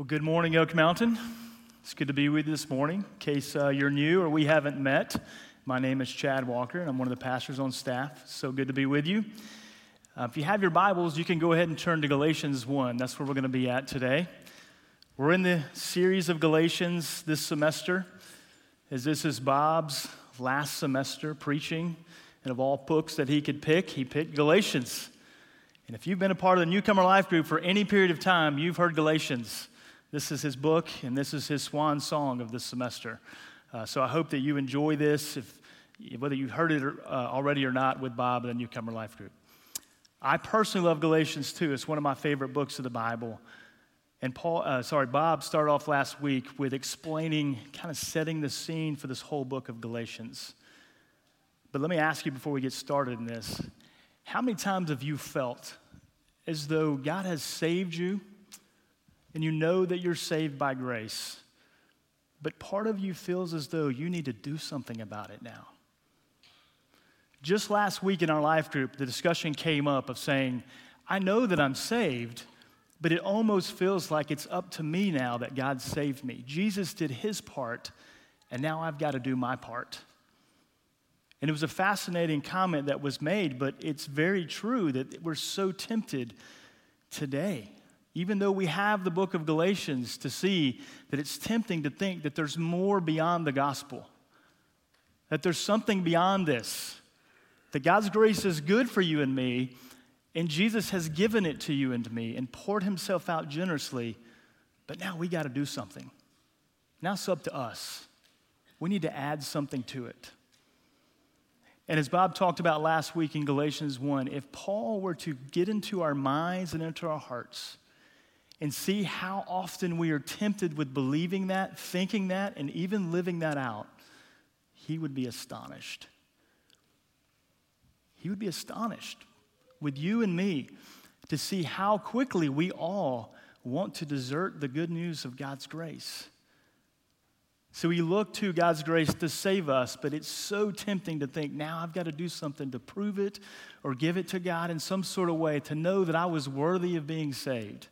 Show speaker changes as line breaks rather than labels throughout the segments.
Well, good morning, Oak Mountain. It's good to be with you this morning. In case uh, you're new or we haven't met, my name is Chad Walker, and I'm one of the pastors on staff. So good to be with you. Uh, if you have your Bibles, you can go ahead and turn to Galatians 1. That's where we're going to be at today. We're in the series of Galatians this semester, as this is Bob's last semester preaching. And of all books that he could pick, he picked Galatians. And if you've been a part of the Newcomer Life Group for any period of time, you've heard Galatians. This is his book, and this is his swan song of this semester. Uh, so I hope that you enjoy this, if, whether you've heard it or, uh, already or not, with Bob and the Newcomer Life Group. I personally love Galatians too. It's one of my favorite books of the Bible. And Paul, uh, sorry, Bob started off last week with explaining, kind of setting the scene for this whole book of Galatians. But let me ask you before we get started in this how many times have you felt as though God has saved you and you know that you're saved by grace, but part of you feels as though you need to do something about it now. Just last week in our life group, the discussion came up of saying, I know that I'm saved, but it almost feels like it's up to me now that God saved me. Jesus did his part, and now I've got to do my part. And it was a fascinating comment that was made, but it's very true that we're so tempted today even though we have the book of Galatians to see that it's tempting to think that there's more beyond the gospel, that there's something beyond this, that God's grace is good for you and me, and Jesus has given it to you and to me and poured himself out generously, but now we got to do something. Now it's up to us. We need to add something to it. And as Bob talked about last week in Galatians 1, if Paul were to get into our minds and into our hearts, and see how often we are tempted with believing that, thinking that, and even living that out, he would be astonished. He would be astonished with you and me to see how quickly we all want to desert the good news of God's grace. So we look to God's grace to save us, but it's so tempting to think, now I've got to do something to prove it or give it to God in some sort of way to know that I was worthy of being saved.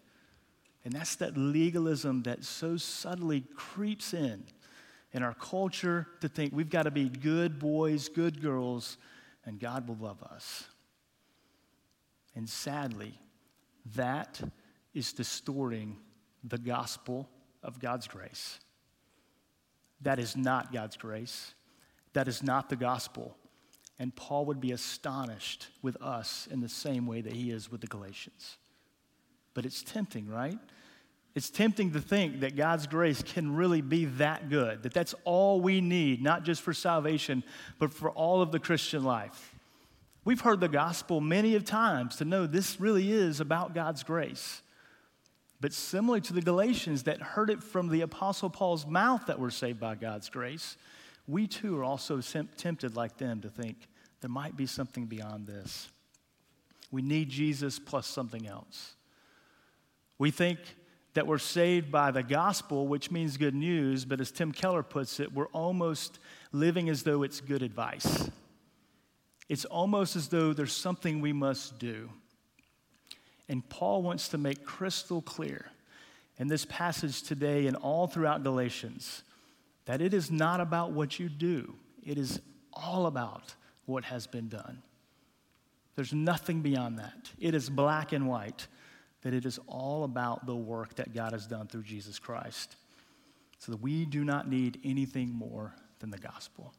And that's that legalism that so subtly creeps in in our culture to think we've got to be good boys, good girls, and God will love us. And sadly, that is distorting the gospel of God's grace. That is not God's grace. That is not the gospel. And Paul would be astonished with us in the same way that he is with the Galatians. But it's tempting, right? It's tempting to think that God's grace can really be that good, that that's all we need, not just for salvation, but for all of the Christian life. We've heard the gospel many of times to know this really is about God's grace. But similar to the Galatians that heard it from the Apostle Paul's mouth that we're saved by God's grace, we too are also tempted like them to think there might be something beyond this. We need Jesus plus something else. We think that we're saved by the gospel, which means good news, but as Tim Keller puts it, we're almost living as though it's good advice. It's almost as though there's something we must do. And Paul wants to make crystal clear in this passage today and all throughout Galatians that it is not about what you do, it is all about what has been done. There's nothing beyond that. It is black and white that it is all about the work that God has done through Jesus Christ. So that we do not need anything more than the gospel.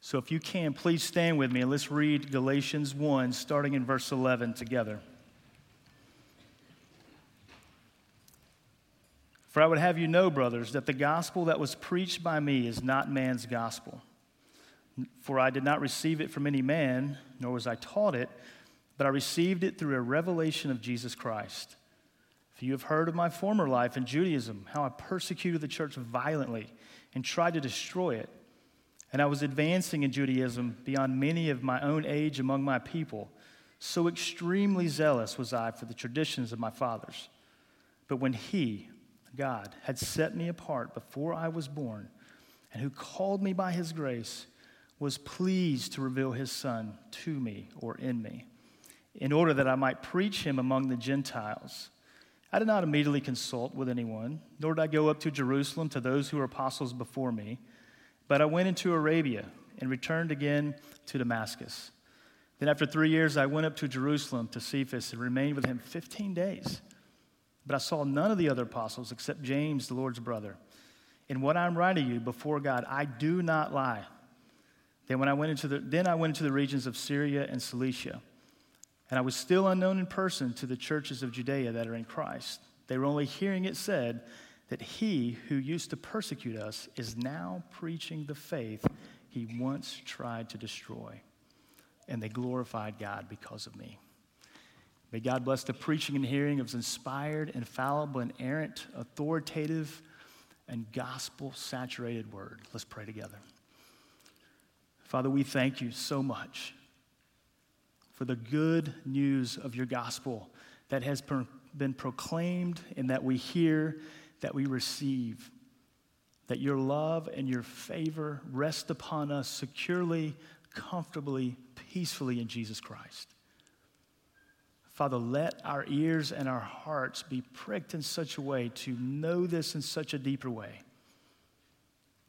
So if you can, please stand with me and let's read Galatians 1, starting in verse 11 together. For I would have you know, brothers, that the gospel that was preached by me is not man's gospel. For I did not receive it from any man, nor was I taught it but I received it through a revelation of Jesus Christ. For you have heard of my former life in Judaism, how I persecuted the church violently and tried to destroy it. And I was advancing in Judaism beyond many of my own age among my people. So extremely zealous was I for the traditions of my fathers. But when He, God, had set me apart before I was born, and who called me by His grace, was pleased to reveal His Son to me or in me in order that I might preach him among the Gentiles. I did not immediately consult with anyone, nor did I go up to Jerusalem to those who were apostles before me, but I went into Arabia and returned again to Damascus. Then, after three years, I went up to Jerusalem to Cephas and remained with him 15 days. But I saw none of the other apostles except James, the Lord's brother. In what I'm writing you before God, I do not lie. Then, when I went into the, then I went into the regions of Syria and Cilicia. And I was still unknown in person to the churches of Judea that are in Christ. They were only hearing it said that he who used to persecute us is now preaching the faith he once tried to destroy and they glorified God because of me. May God bless the preaching and hearing of his inspired, infallible, inerrant, authoritative, and gospel saturated word. Let's pray together. Father, we thank you so much for the good news of your gospel that has been proclaimed and that we hear, that we receive. That your love and your favor rest upon us securely, comfortably, peacefully in Jesus Christ. Father, let our ears and our hearts be pricked in such a way to know this in such a deeper way.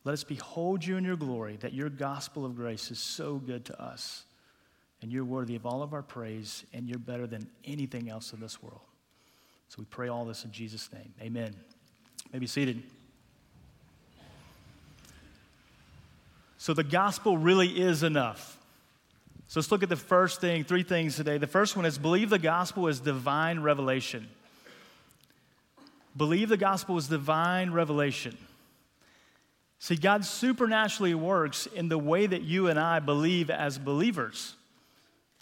Let us behold you in your glory, that your gospel of grace is so good to us, and you're worthy of all of our praise, and you're better than anything else in this world. So we pray all this in Jesus' name. Amen. May be seated. So the gospel really is enough. So let's look at the first thing, three things today. The first one is believe the gospel is divine revelation. Believe the gospel is divine revelation. See, God supernaturally works in the way that you and I believe as believers.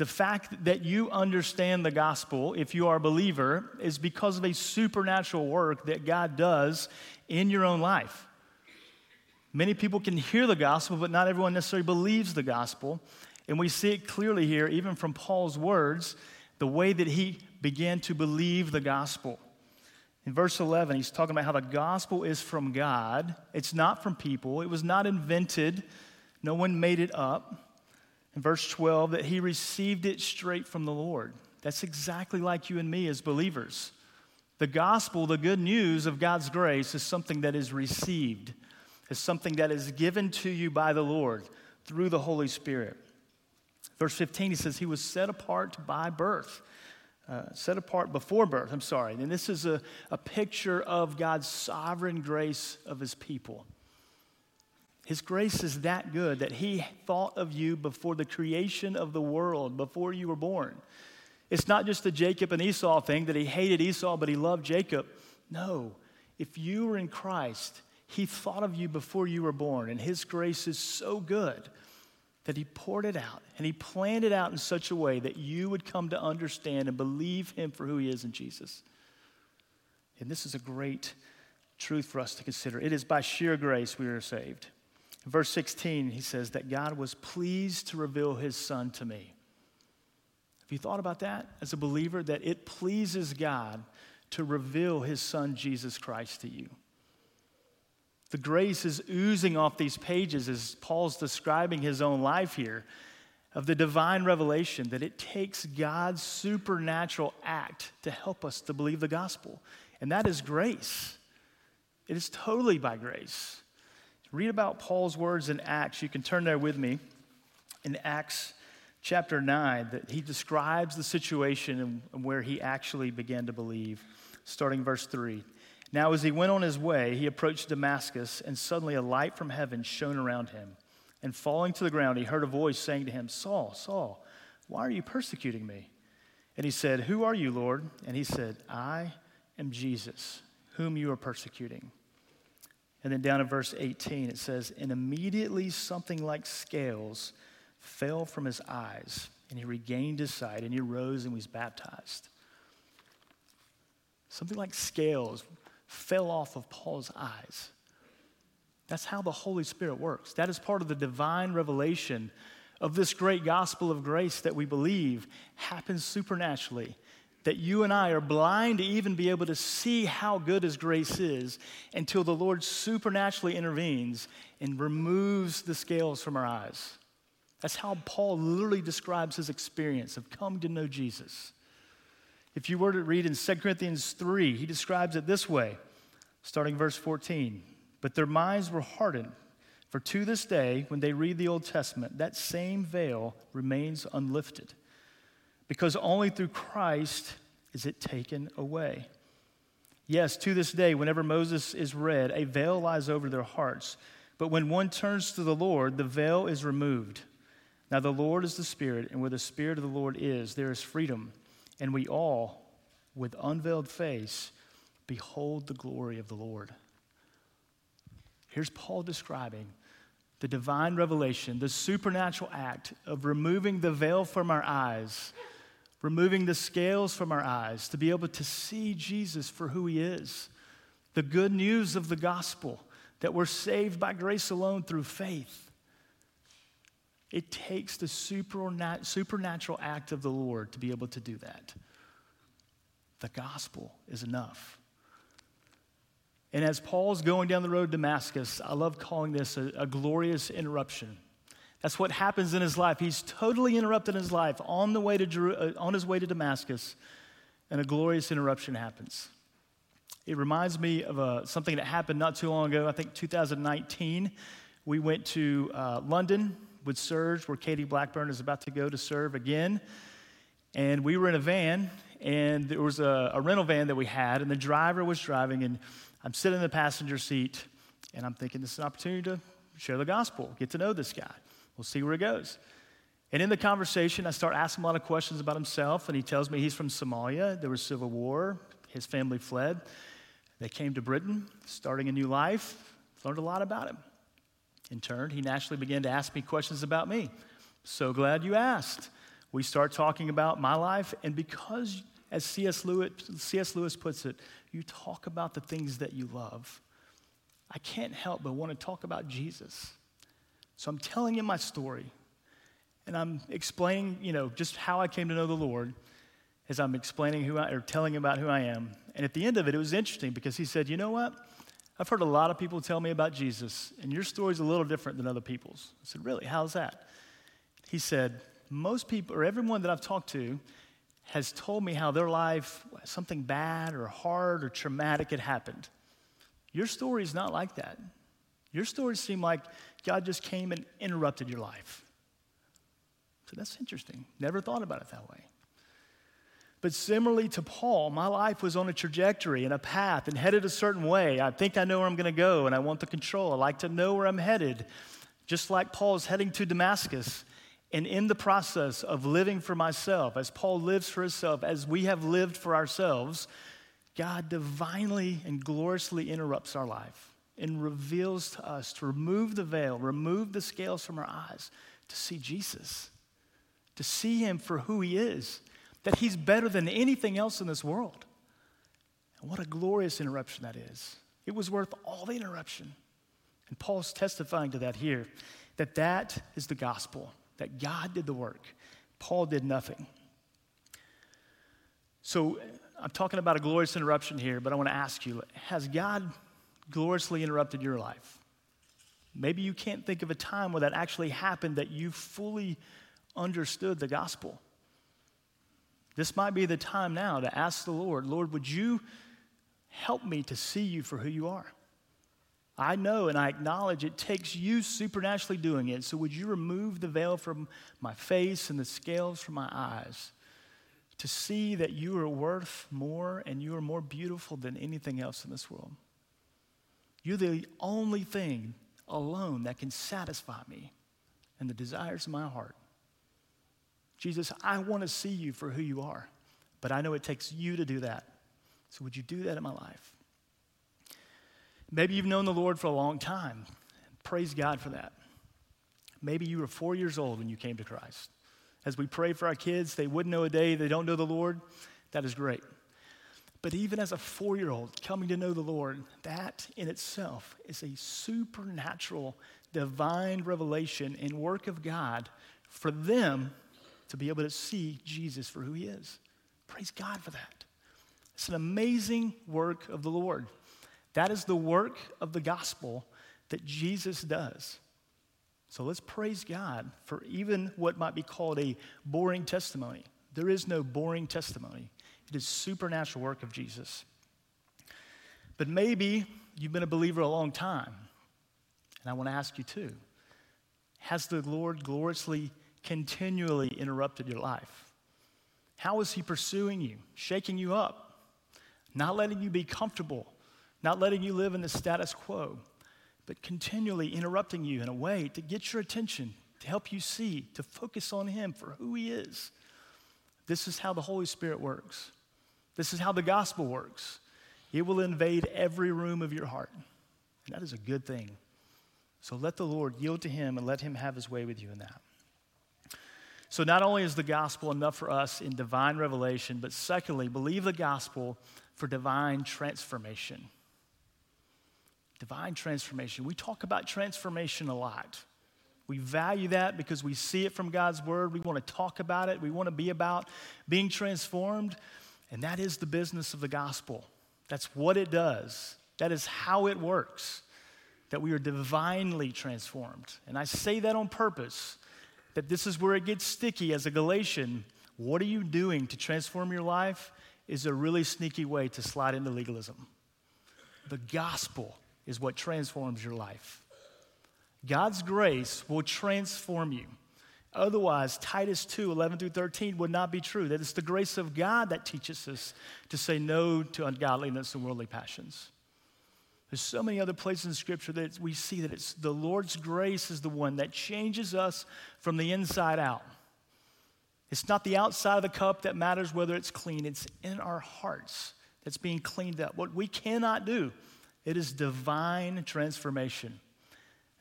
The fact that you understand the gospel, if you are a believer, is because of a supernatural work that God does in your own life. Many people can hear the gospel, but not everyone necessarily believes the gospel. And we see it clearly here, even from Paul's words, the way that he began to believe the gospel. In verse 11, he's talking about how the gospel is from God. It's not from people, it was not invented, no one made it up. In verse 12, that he received it straight from the Lord. That's exactly like you and me as believers. The gospel, the good news of God's grace, is something that is received, is something that is given to you by the Lord through the Holy Spirit. Verse 15, he says, He was set apart by birth. Uh, set apart before birth, I'm sorry. And this is a, a picture of God's sovereign grace of his people. His grace is that good that he thought of you before the creation of the world, before you were born. It's not just the Jacob and Esau thing that he hated Esau, but he loved Jacob. No, if you were in Christ, he thought of you before you were born, and his grace is so good that he poured it out and he planned it out in such a way that you would come to understand and believe him for who he is in Jesus. And this is a great truth for us to consider. It is by sheer grace we are saved. Verse 16, he says that God was pleased to reveal his son to me. Have you thought about that as a believer? That it pleases God to reveal his son Jesus Christ to you. The grace is oozing off these pages as Paul's describing his own life here of the divine revelation that it takes God's supernatural act to help us to believe the gospel. And that is grace. It is totally by grace. Read about Paul's words in Acts. You can turn there with me in Acts chapter 9 that he describes the situation and where he actually began to believe, starting verse 3. Now, as he went on his way, he approached Damascus, and suddenly a light from heaven shone around him. And falling to the ground, he heard a voice saying to him, Saul, Saul, why are you persecuting me? And he said, Who are you, Lord? And he said, I am Jesus, whom you are persecuting. And then down in verse 18, it says, And immediately something like scales fell from his eyes, and he regained his sight, and he rose and was baptized. Something like scales fell off of Paul's eyes. That's how the Holy Spirit works. That is part of the divine revelation of this great gospel of grace that we believe happens supernaturally. That you and I are blind to even be able to see how good His grace is until the Lord supernaturally intervenes and removes the scales from our eyes. That's how Paul literally describes his experience of coming to know Jesus. If you were to read in 2 Corinthians 3, he describes it this way, starting verse 14. But their minds were hardened. For to this day, when they read the Old Testament, that same veil remains unlifted, because only through Christ is it taken away. Yes, to this day, whenever Moses is read, a veil lies over their hearts. But when one turns to the Lord, the veil is removed. Now, the Lord is the Spirit, and where the Spirit of the Lord is, there is freedom. And we all, with unveiled face, behold the glory of the Lord. Here's Paul describing the divine revelation, the supernatural act of removing the veil from our eyes, removing the scales from our eyes, to be able to see Jesus for who he is. The good news of the gospel that we're saved by grace alone through faith. It takes the supernatural act of the Lord to be able to do that. The gospel is enough. And as Paul's going down the road to Damascus, I love calling this a, a, glorious interruption. That's what happens in his life. He's totally interrupted his life on, the way to, uh, on his way to Damascus, and a glorious interruption happens. It reminds me of uh, something that happened not too long ago, I think 2019. We went to uh, London with Serge, where Katie Blackburn is about to go to serve again. And we were in a van, and there was a, a rental van that we had, and the driver was driving, and I'm sitting in the passenger seat and I'm thinking this is an opportunity to share the gospel, get to know this guy. We'll see where it goes. And in the conversation, I start asking a lot of questions about himself, and he tells me he's from Somalia. There was civil war. His family fled. They came to Britain, starting a new life. Learned a lot about him. In turn, he naturally began to ask me questions about me. So glad you asked. We start talking about my life, and because, as C.S. Lewis. Lewis puts it, you talk about the things that you love. I can't help but want to talk about Jesus. So I'm telling you my story, and I'm explaining, you know, just how I came to know the Lord as I'm explaining who I, or telling him about who I am. And at the end of it, it was interesting because he said, you know what? I've heard a lot of people tell me about Jesus, and your story's a little different than other people's. I said, really? How's that? He said, most people, or everyone that I've talked to, has told me how their life, something bad or hard or traumatic had happened. Your story is not like that. Your story seemed like God just came and interrupted your life. So that's interesting. Never thought about it that way. But similarly to Paul, my life was on a trajectory and a path and headed a certain way. I think I know where I'm going to go and I want the control. I like to know where I'm headed. Just like Paul's heading to Damascus. And in the process of living for myself, as Paul lives for himself, as we have lived for ourselves, God divinely and gloriously interrupts our life and reveals to us to remove the veil, remove the scales from our eyes, to see Jesus, to see him for who he is, that he's better than anything else in this world. And what a glorious interruption that is. It was worth all the interruption. And Paul's testifying to that here, that that is the gospel that God did the work, Paul did nothing. So I'm talking about a glorious interruption here, but I want to ask you Has God gloriously interrupted your life? Maybe you can't think of a time where that actually happened that you fully understood the gospel. This might be the time now to ask the Lord, Lord, would you help me to see you for who you are? I know and I acknowledge it takes you supernaturally doing it. So would you remove the veil from my face and the scales from my eyes to see that you are worth more and you are more beautiful than anything else in this world? You're the only thing alone that can satisfy me and the desires of my heart. Jesus, I want to see you for who you are, but I know it takes you to do that. So would you do that in my life? Maybe you've known the Lord for a long time. Praise God for that. Maybe you were four years old when you came to Christ. As we pray for our kids, they wouldn't know a day they don't know the Lord. That is great. But even as a four year old coming to know the Lord, that in itself is a supernatural, divine revelation and work of God for them to be able to see Jesus for who he is. Praise God for that. It's an amazing work of the Lord. That is the work of the gospel that Jesus does. So let's praise God for even what might be called a boring testimony. There is no boring testimony. It is supernatural work of Jesus. But maybe you've been a believer a long time, and I want to ask you too. Has the Lord gloriously, continually interrupted your life? How is He pursuing you, shaking you up, not letting you be comfortable, not letting you live in the status quo, but continually interrupting you in a way to get your attention, to help you see, to focus on Him for who He is? This is how the Holy Spirit works. This is how the gospel works. It will invade every room of your heart. And that is a good thing. So let the Lord yield to Him and let Him have His way with you in that. So, not only is the gospel enough for us in divine revelation, but secondly, believe the gospel for divine transformation. Divine transformation. We talk about transformation a lot. We value that because we see it from God's word. We want to talk about it. We want to be about being transformed. And that is the business of the gospel. That's what it does, that is how it works, that we are divinely transformed. And I say that on purpose that this is where it gets sticky as a Galatian. What are you doing to transform your life is a really sneaky way to slide into legalism. The gospel is what transforms your life. God's grace will transform you. Otherwise, Titus 2 11 through 13 would not be true. That it's the grace of God that teaches us to say no to ungodliness and worldly passions. There's so many other places in Scripture that we see that it's the Lord's grace is the one that changes us from the inside out. It's not the outside of the cup that matters whether it's clean, it's in our hearts that's being cleaned up. What we cannot do, it is divine transformation.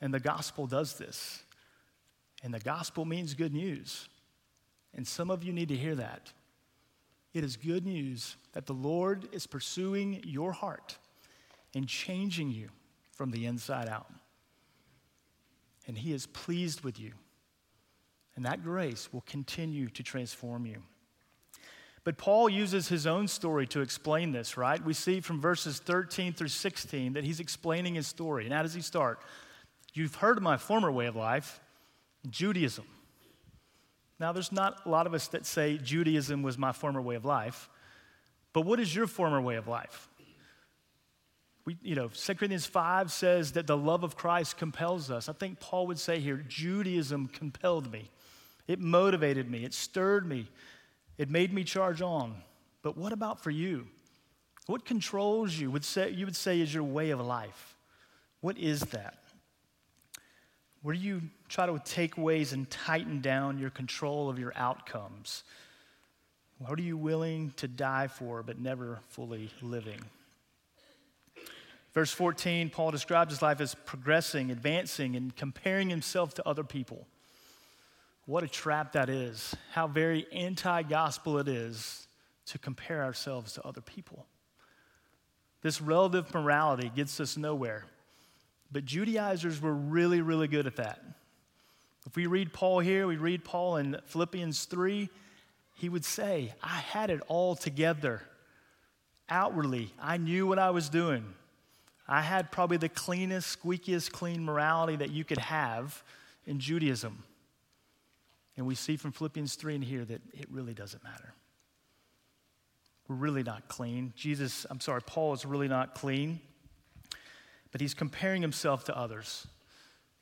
And the gospel does this. And the gospel means good news. And some of you need to hear that. It is good news that the Lord is pursuing your heart and changing you from the inside out. And He is pleased with you. And that grace will continue to transform you. But Paul uses his own story to explain this, right? We see from verses 13 through 16 that he's explaining his story. And how does he start? You've heard of my former way of life, Judaism. Now, there's not a lot of us that say Judaism was my former way of life, but what is your former way of life? We, you know, 2 Corinthians 5 says that the love of Christ compels us. I think Paul would say here Judaism compelled me. It motivated me. It stirred me. It made me charge on. But what about for you? What controls you? Would say, you would say is your way of life. What is that? Where do you try to take ways and tighten down your control of your outcomes? What are you willing to die for but never fully living? Verse 14, Paul describes his life as progressing, advancing, and comparing himself to other people. What a trap that is. How very anti gospel it is to compare ourselves to other people. This relative morality gets us nowhere. But Judaizers were really, really good at that. If we read Paul here, we read Paul in Philippians 3, he would say, I had it all together. Outwardly, I knew what I was doing. I had probably the cleanest, squeakiest clean morality that you could have in Judaism. And we see from Philippians 3 and here that it really doesn't matter. We're really not clean. Jesus, I'm sorry, Paul is really not clean, but he's comparing himself to others.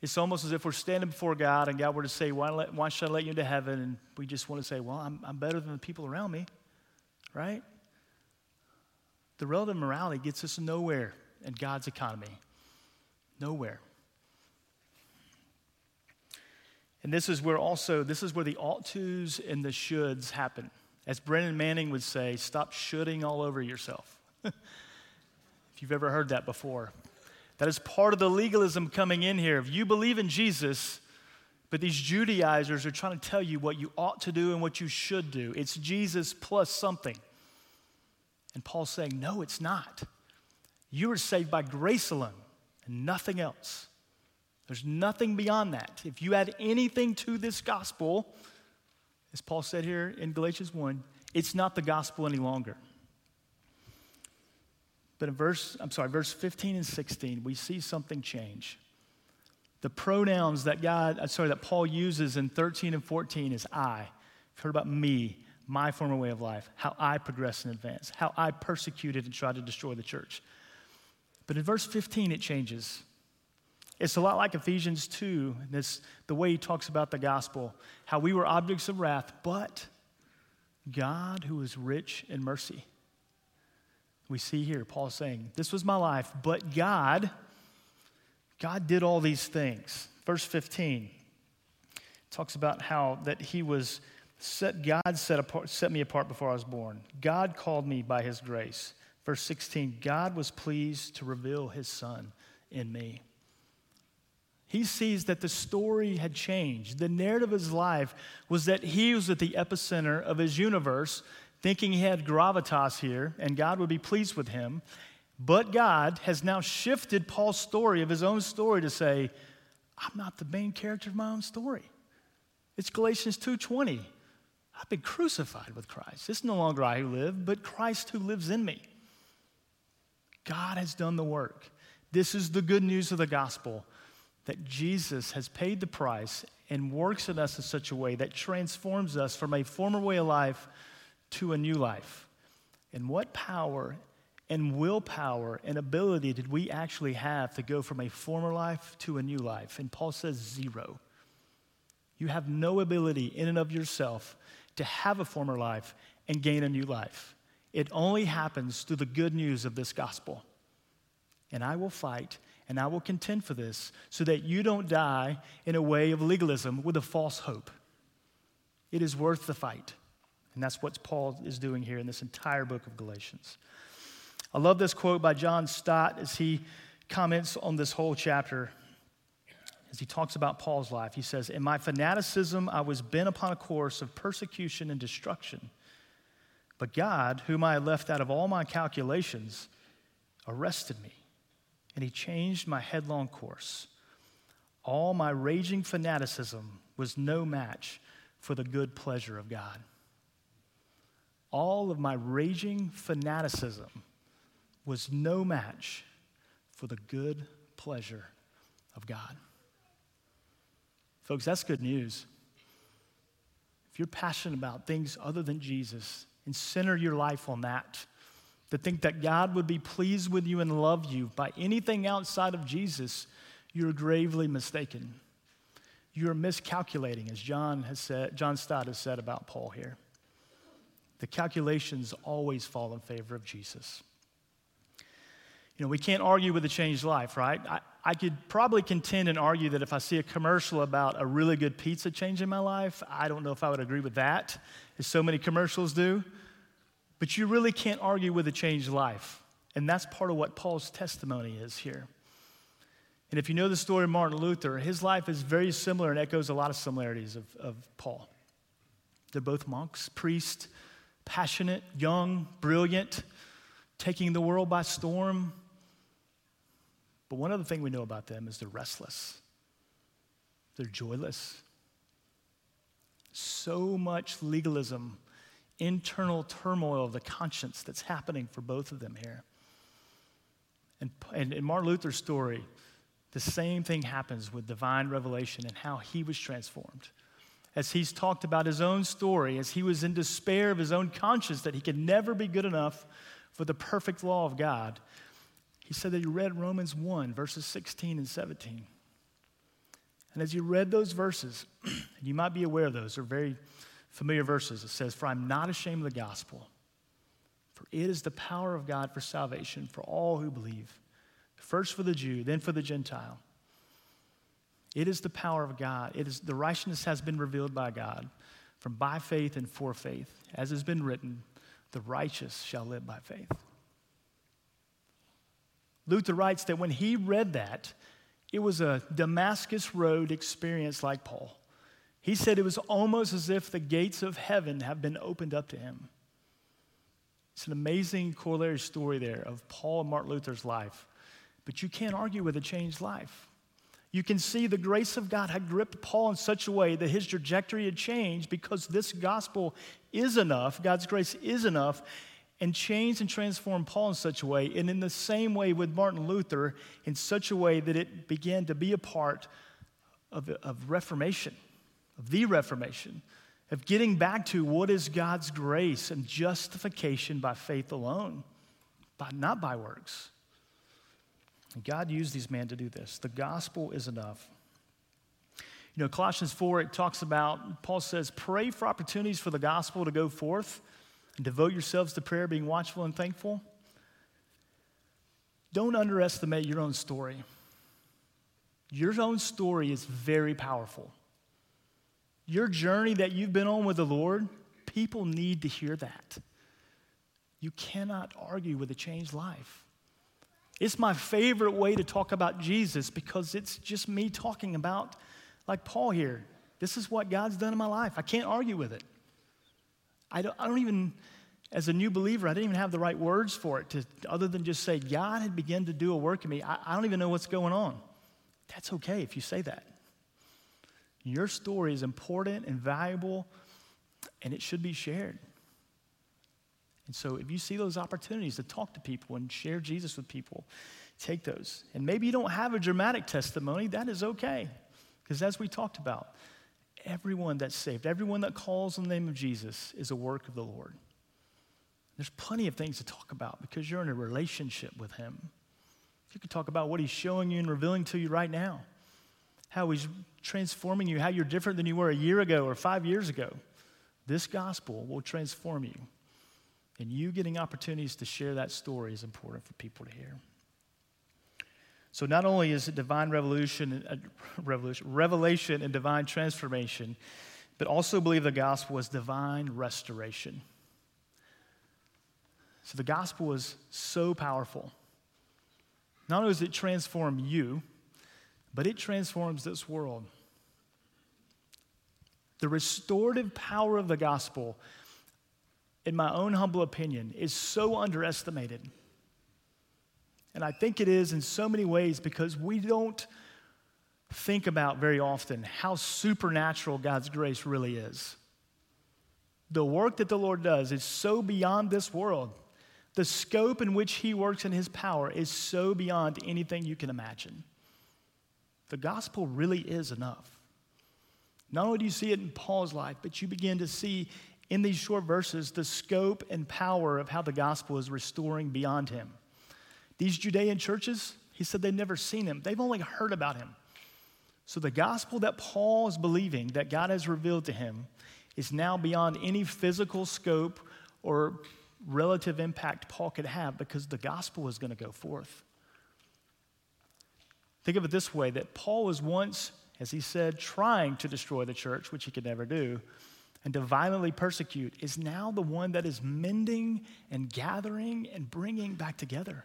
It's almost as if we're standing before God and God were to say, Why, let, why should I let you into heaven? And we just want to say, Well, I'm, I'm better than the people around me, right? The relative morality gets us nowhere in God's economy? Nowhere. And this is where also, this is where the ought tos and the shoulds happen. As Brennan Manning would say, stop shoulding all over yourself. if you've ever heard that before. That is part of the legalism coming in here. If you believe in Jesus, but these Judaizers are trying to tell you what you ought to do and what you should do. It's Jesus plus something. And Paul's saying, no, it's not. You are saved by grace alone and nothing else. There's nothing beyond that. If you add anything to this gospel, as Paul said here in Galatians 1, it's not the gospel any longer. But in verse, I'm sorry, verse 15 and 16, we see something change. The pronouns that God, sorry, that Paul uses in 13 and 14 is I. You've heard about me, my former way of life, how I progressed and advanced, how I persecuted and tried to destroy the church. But in verse 15, it changes. It's a lot like Ephesians 2, this, the way he talks about the gospel, how we were objects of wrath, but God, who is rich in mercy. We see here Paul saying, This was my life, but God, God did all these things. Verse 15 talks about how that he was set, God set, apart, set me apart before I was born. God called me by his grace. Verse 16, God was pleased to reveal his son in me. He sees that the story had changed. The narrative of his life was that he was at the epicenter of his universe, thinking he had gravitas here and God would be pleased with him. But God has now shifted Paul's story of his own story to say, I'm not the main character of my own story. It's Galatians 2:20. I've been crucified with Christ. It's no longer I who live, but Christ who lives in me. God has done the work. This is the good news of the gospel that Jesus has paid the price and works in us in such a way that transforms us from a former way of life to a new life. And what power and willpower and ability did we actually have to go from a former life to a new life? And Paul says zero. You have no ability in and of yourself to have a former life and gain a new life. It only happens through the good news of this gospel. And I will fight and I will contend for this so that you don't die in a way of legalism with a false hope. It is worth the fight. And that's what Paul is doing here in this entire book of Galatians. I love this quote by John Stott as he comments on this whole chapter. As he talks about Paul's life, he says, In my fanaticism, I was bent upon a course of persecution and destruction. But God, whom I had left out of all my calculations, arrested me, and he changed my headlong course. All my raging fanaticism was no match for the good pleasure of God. All of my raging fanaticism was no match for the good pleasure of God. Folks, that's good news. If you're passionate about things other than Jesus and center your life on that, to think that God would be pleased with you and love you by anything outside of Jesus, you're gravely mistaken. You're miscalculating, as John has said, John Stott has said about Paul here. The calculations always fall in favor of Jesus. You know, we can't argue with a changed life, right? I, I could probably contend and argue that if I see a commercial about a really good pizza changing my life, I don't know if I would agree with that, as so many commercials do. But you really can't argue with a changed life. And that's part of what Paul's testimony is here. And if you know the story of Martin Luther, his life is very similar and echoes a lot of similarities of, of Paul. They're both monks, priests, passionate, young, brilliant, taking the world by storm. But one other thing we know about them is they're restless, they're joyless. So much legalism, internal turmoil of the conscience that's happening for both of them here. And, and in Martin Luther's story, the same thing happens with divine revelation and how he was transformed as he's talked about his own story, as he was in despair of his own conscience that he could never be good enough for the perfect law of God, he said that he read Romans 1, verses 16 and 17. And as you read those verses, you might be aware of those, they're very familiar verses. It says, For I'm not ashamed of the gospel, for it is the power of God for salvation for all who believe, first for the Jew, then for the Gentile. It is the power of God. It is the righteousness has been revealed by God from by faith and for faith. As has been written, the righteous shall live by faith. Luther writes that when he read that, it was a Damascus Road experience like Paul. He said it was almost as if the gates of heaven have been opened up to him. It's an amazing corollary story there of Paul and Martin Luther's life. But you can't argue with a changed life. You can see the grace of God had gripped Paul in such a way that his trajectory had changed because this gospel is enough, God's grace is enough, and changed and transformed Paul in such a way, and in the same way with Martin Luther, in such a way that it began to be a part of, of Reformation, of the Reformation. of getting back to what is God's grace and justification by faith alone, by, not by works. God used these men to do this. The gospel is enough. You know, Colossians 4, it talks about, Paul says, pray for opportunities for the gospel to go forth and devote yourselves to prayer, being watchful and thankful. Don't underestimate your own story. Your own story is very powerful. Your journey that you've been on with the Lord, people need to hear that. You cannot argue with a changed life. It's my favorite way to talk about Jesus because it's just me talking about, like Paul here, this is what God's done in my life. I can't argue with it. I don't, I don't even, as a new believer, I didn't even have the right words for it to, other than just say, God had begun to do a work in me. I, I don't even know what's going on. That's okay if you say that. Your story is important and valuable, and it should be shared. And so, if you see those opportunities to talk to people and share Jesus with people, take those. And maybe you don't have a dramatic testimony, that is okay. Because as we talked about, everyone that's saved, everyone that calls on the name of Jesus is a work of the Lord. There's plenty of things to talk about because you're in a relationship with Him. You can talk about what He's showing you and revealing to you right now how He's transforming you, how you're different than you were a year ago or five years ago. This gospel will transform you. And you getting opportunities to share that story is important for people to hear. So not only is it divine revolution, uh, revolution, revelation and divine transformation, but also believe the gospel is divine restoration. So the gospel is so powerful. Not only does it transform you, but it transforms this world. The restorative power of the gospel, in my own humble opinion, is so underestimated. And I think it is in so many ways because we don't think about very often how supernatural God's grace really is. The work that the Lord does is so beyond this world. The scope in which He works in His power is so beyond anything you can imagine. The gospel really is enough. Not only do you see it in Paul's life, but you begin to see in these short verses the scope and power of how the gospel is restoring beyond him. These Judean churches, he said they've never seen him, they've only heard about him. So the gospel that Paul is believing, that God has revealed to him, is now beyond any physical scope or relative impact Paul could have because the gospel is going to go forth. Think of it this way that Paul was once, as he said, trying to destroy the church, which he could never do, and to violently persecute, is now the one that is mending and gathering and bringing back together.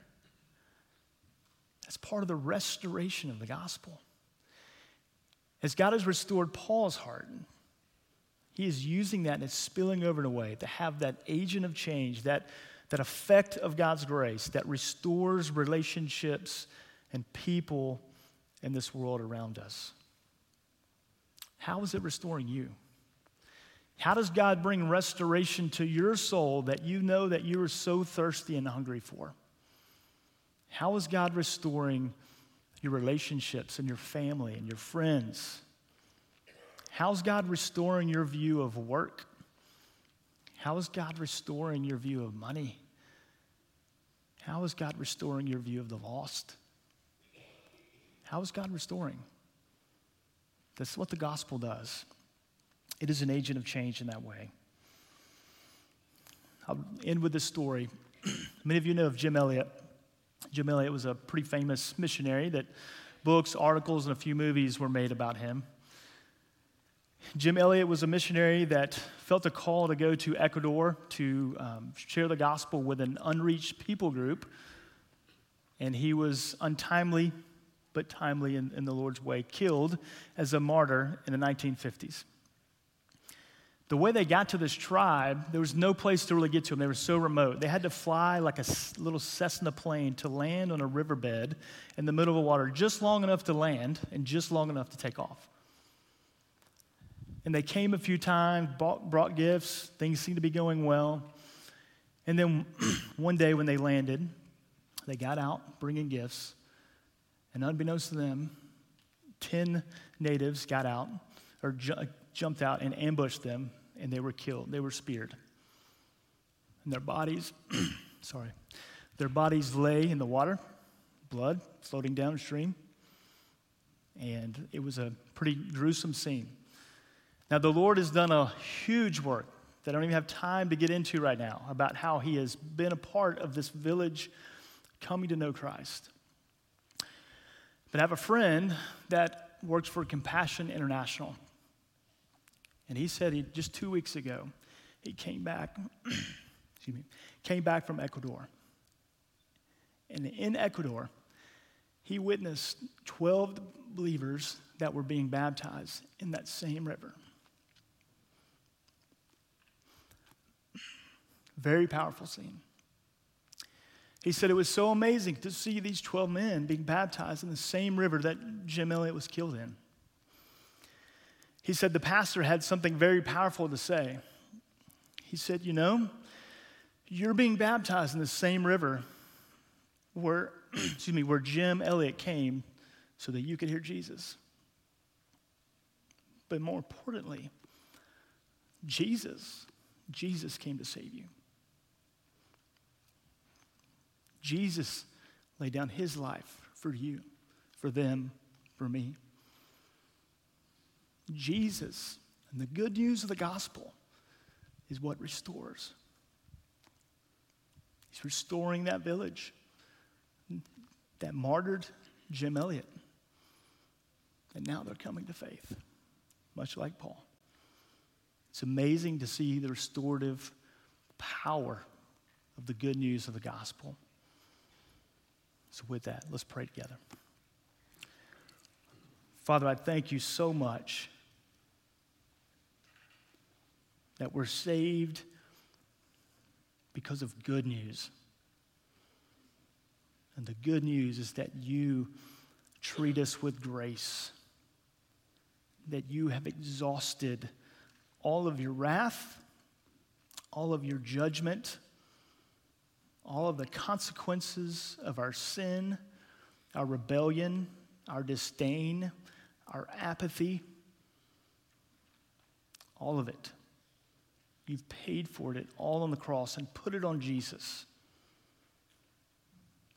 That's part of the restoration of the gospel. As God has restored Paul's heart, he is using that and it's spilling over in a way to have that agent of change, that, that effect of God's grace that restores relationships and people in this world around us. How is it restoring you? How does God bring restoration to your soul that you know that you are so thirsty and hungry for? How is God restoring your relationships and your family and your friends? How's God restoring your view of work? How is God restoring your view of money? How is God restoring your view of the lost? How is God restoring? That's what the gospel does. It is an agent of change in that way. I'll end with this story. Many of you know of Jim Elliot. Jim Elliot was a pretty famous missionary that books, articles, and a few movies were made about him. Jim Elliot was a missionary that felt a call to go to Ecuador to um, share the gospel with an unreached people group. And he was untimely but timely in, in the Lord's way, killed as a martyr in the 1950s. The way they got to this tribe, there was no place to really get to them. They were so remote. They had to fly like a little Cessna plane to land on a riverbed in the middle of the water, just long enough to land and just long enough to take off. And they came a few times, bought, brought gifts, things seemed to be going well. And then one day when they landed, they got out bringing gifts. And unbeknownst to them, 10 natives got out or jumped out and ambushed them and they were killed. They were speared. And their bodies, sorry, their bodies lay in the water, blood floating downstream. And it was a pretty gruesome scene. Now, the Lord has done a huge work that I don't even have time to get into right now about how He has been a part of this village coming to know Christ. But I have a friend that works for Compassion International. And he said he, just two weeks ago, he came back, excuse me, came back from Ecuador. And in Ecuador, he witnessed 12 believers that were being baptized in that same river. Very powerful scene. He said it was so amazing to see these 12 men being baptized in the same river that Jim Elliot was killed in. He said the pastor had something very powerful to say. He said, You know, you're being baptized in the same river where, excuse me, where Jim Elliot came so that you could hear Jesus. But more importantly, Jesus, Jesus came to save you. Jesus laid down his life for you, for them, for me. Jesus and the good news of the gospel is what restores. He's restoring that village that martyred Jim Elliot. And now they're coming to faith, much like Paul. It's amazing to see the restorative power of the good news of the gospel. So, with that, let's pray together. Father, I thank you so much that we're saved because of good news. And the good news is that you treat us with grace, that you have exhausted all of your wrath, all of your judgment all of the consequences of our sin, our rebellion, our disdain, our apathy, all of it. You've paid for it all on the cross and put it on Jesus.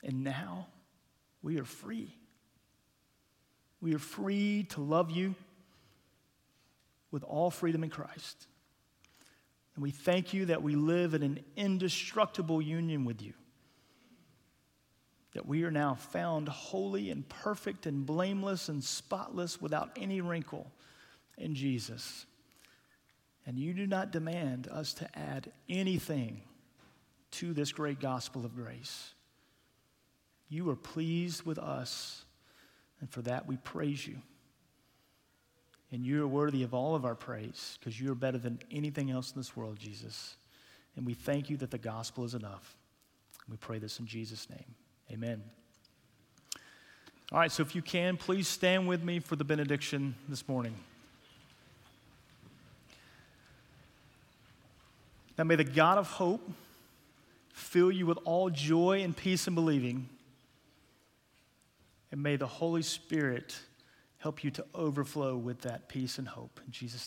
And now we are free. We are free to love you with all freedom in Christ. And we thank you that we live in an indestructible union with you. That we are now found holy and perfect and blameless and spotless without any wrinkle in Jesus. And you do not demand us to add anything to this great gospel of grace. You are pleased with us, and for that we praise you. And you are worthy of all of our praise because you are better than anything else in this world, Jesus. And we thank you that the gospel is enough. We pray this in Jesus' name. Amen. All right, so if you can, please stand with me for the benediction this morning. Now may the God of hope fill you with all joy and peace in believing. And may the Holy Spirit help you to overflow with that peace and hope. In Jesus'